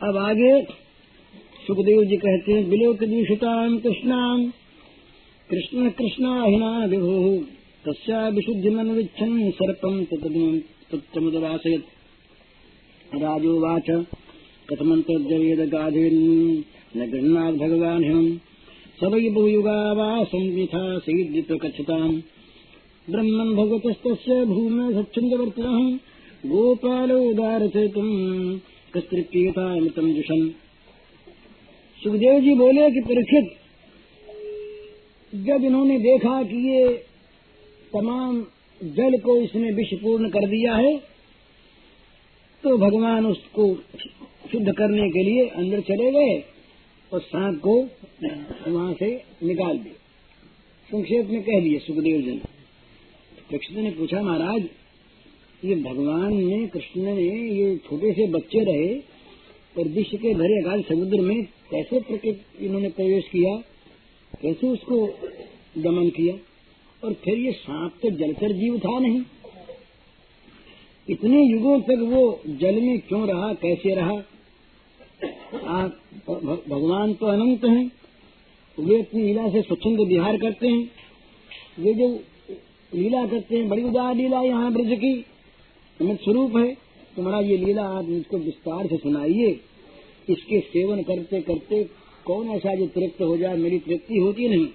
अब आगे सुखदेव जी कहते हैं विलोक दूषिताम कृष्णाम कृष्ण कृष्णा हिना विभु, तस्या विशुद्धि मन विच्छन सर्पम तत्मुदवासयत राजोवाच कथमन्तर्जवेद गाधीन् न गृह्णात् भगवान् हिम स वै बहुयुगावासं यथा सीद्विप्रकथिताम् ब्रह्मन् भगवतस्तस्य भूमे सच्छन्दवर्तिनः गोपालो उदारचेतुम् कस्त्रिप्येतामितम् जुषन् सुखदेव जी बोले कि परीक्षित, जब इन्होंने देखा कि ये तमाम जल को इसने विषपूर्ण कर दिया है तो भगवान उसको शुद्ध करने के लिए अंदर चले गए और सांप को वहाँ से निकाल दिए संक्षेप में कह दिए सुखदेव जी ने ने पूछा, महाराज ये भगवान ने, कृष्ण ने, ये छोटे से बच्चे रहे, और विश्व के भरे अगाध समुद्र में कैसे इन्होंने प्रवेश किया, कैसे उसको दमन किया, और फिर ये सांप तो जलचर जीव था नहीं। इतने युगों तक वो जल में क्यों रहा, कैसे रहा? आप भगवान तो अनंत हैं, वे अपनी लीला से स्वच्छंद विहार करते हैं, वे जो लीला करते हैं, बड़ी उदार लीला यहाँ ब्रज की। अमित स्वरूप है। तुम्हारा ये लीला आप मुझको विस्तार से सुनाइए। इसके सेवन करते करते कौन ऐसा जो तृप्त हो जाए, मेरी तृप्ति होती नहीं।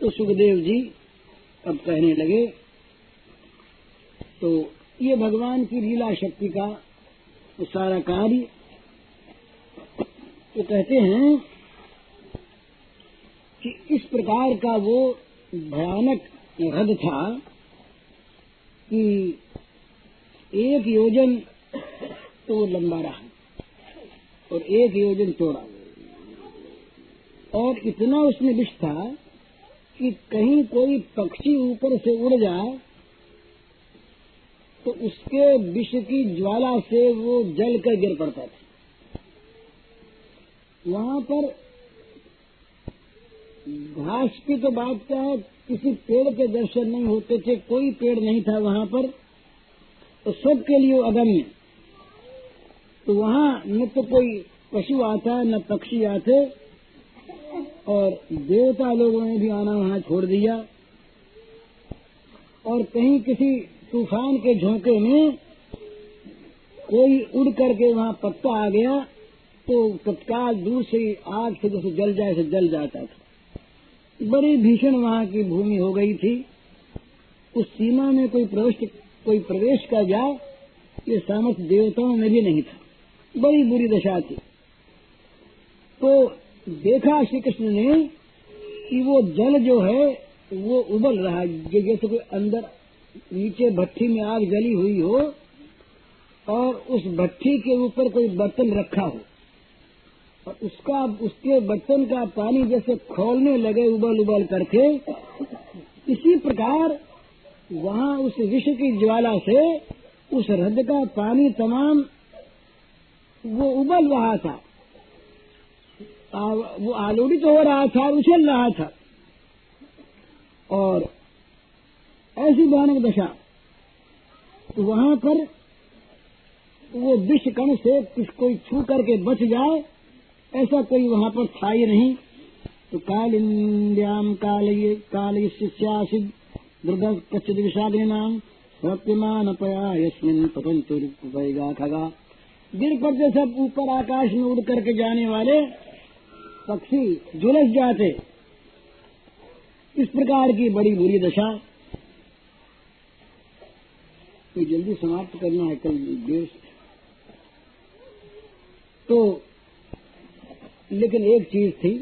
तो सुखदेव जी अब कहने लगे तो ये भगवान की लीला शक्ति का सारा कार्य तो कहते हैं कि इस प्रकार का वो भयानक रथ था कि एक योजन तो वो लंबा रहा और एक योजन चौड़ा। और इतना उसमें विष था कि कहीं कोई पक्षी ऊपर से उड़ जाए तो उसके विष की ज्वाला से वो जल कर गिर पड़ता था। वहाँ पर घास की तो बात क्या है, किसी पेड़ के दर्शन नहीं होते थे, कोई पेड़ नहीं था वहाँ पर। तो सबके लिए अगम्य तो वहाँ न तो कोई पशु आता, न पक्षी आते, और देवता लोगों ने भी आना वहाँ छोड़ दिया। और कहीं किसी तूफ़ान के झोंके में कोई उड़ करके वहाँ पत्ता आ गया तो तत्काल दूर से आग से जैसे जल जाए से जल जाता था। बड़ी भीषण वहाँ की भूमि हो गई थी। उस सीमा में कोई प्रवेश कोई प्रवेश का जाए ये सामर्थ्य देवताओं में भी नहीं था। बड़ी बुरी दशा थी। तो देखा श्री कृष्ण ने कि वो जल जो है, वो उबल रहा है। जैसे कोई अंदर नीचे भट्टी में आग जली हुई हो और उस भट्टी के ऊपर कोई बर्तन रखा हो और उसका, उसके बर्तन का पानी जैसे खोलने लगे उबल उबल करके, इसी प्रकार वहाँ उस विश्व की ज्वाला से उस हृदय का पानी तमाम वो उबल रहा था। आ, वो आलोड़ित हो रहा था उछल रहा था। और ऐसी भयानक दशा वहाँ पर वो विष कण से किस कोई छू करके बच जाए ऐसा कोई वहाँ पर था ही नहीं। तो काल इंद्याम काल काल शिष्यासिद दुर्ग कच्चित विषादी नाम सत्यमान पया यस्मिन पतंतु खगा गिर पड़ते सब ऊपर आकाश में उड़ करके जाने वाले पक्षी झुलस जाते। इस प्रकार की बड़ी बुरी दशा। तो जल्दी समाप्त करना है कल देर तो लेकिन एक चीज़ थी